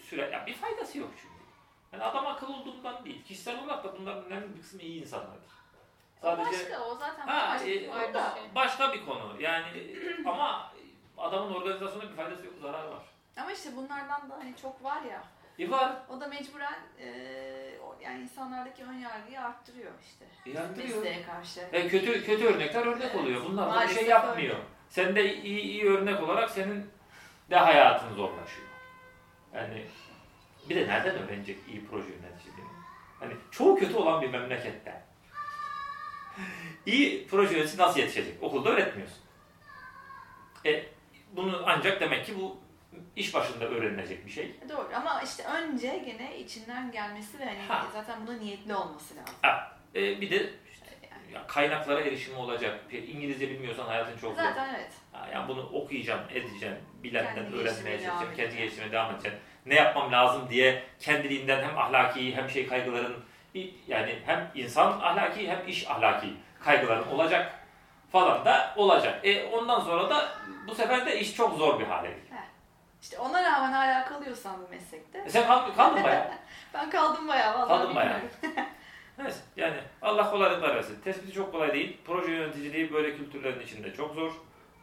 süre, ya bir faydası yok çünkü. Yani adam akıl olduğundan değil. Kişisel olarak da bunların önemli bir kısmı iyi insanlardır. O başka, o zaten Ha, başka. e, o da şey. başka bir konu. Yani e, ama adamın organizasyonunda bir faydası yok, zararı var. Ama işte bunlardan da hani çok var ya. E var. O da mecburen o- yani insanlardaki ön yargıyı arttırıyor işte. E, arttırıyor. Karşı. E, kötü kötü örnekler örnek Evet. oluyor. Bunlar da bir şey yapmıyor. Sen de iyi, iyi örnek olarak senin de hayatın zorlaşıyor. Yani bir de nereden öğrenecek iyi proje yöneticiliğini? Hani çoğu kötü olan bir memlekette iyi proje yöneticisi nasıl yetişecek? Okulda öğretmiyorsun. E, bunu ancak demek ki bu iş başında öğrenilecek bir şey. E, Doğru ama işte önce gene içinden gelmesi ve hani Ha. zaten buna niyetli olması lazım. E, bir de Yani. kaynaklara erişimi olacak. İngilizce bilmiyorsan hayatın çok zor. Zaten evet. Ha, Yani bunu okuyacağım, edeceğim, bilenden öğrenmeye devam kendi geliştirmeye devam edeceğim. Ne yapmam lazım diye kendiliğinden hem ahlaki hem şey kaygıların yani hem insan ahlaki hem iş ahlaki kaygıların olacak falan da olacak. E ondan sonra da bu sefer de iş çok zor bir hale geliyor. İşte ona rağmen hala kalıyorsan bu meslekte. E sen kal- kaldın bayağı. Ben kaldım bayağı vallahi Kaldın bayağı. Neyse yani Allah kolaylıklar versin. Tespiti çok kolay değil. Proje yöneticiliği böyle kültürlerin içinde çok zor.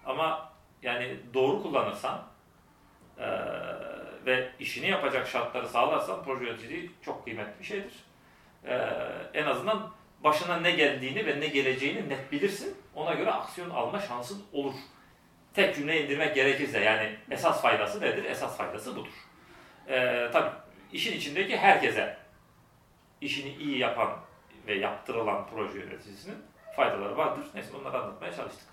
Ama yani doğru kullanırsan eee, ve işini yapacak şartları sağlarsan proje yöneticiliği çok kıymetli bir şeydir. Ee, en azından başına ne geldiğini ve ne geleceğini net bilirsin. Ona göre aksiyon alma şansın olur. Tek cümle indirmek gerekirse yani esas faydası nedir? Esas faydası budur. Ee, tabii işin içindeki herkese işini iyi yapan ve yaptırılan proje yöneticisinin faydaları vardır. Neyse onları anlatmaya çalıştık.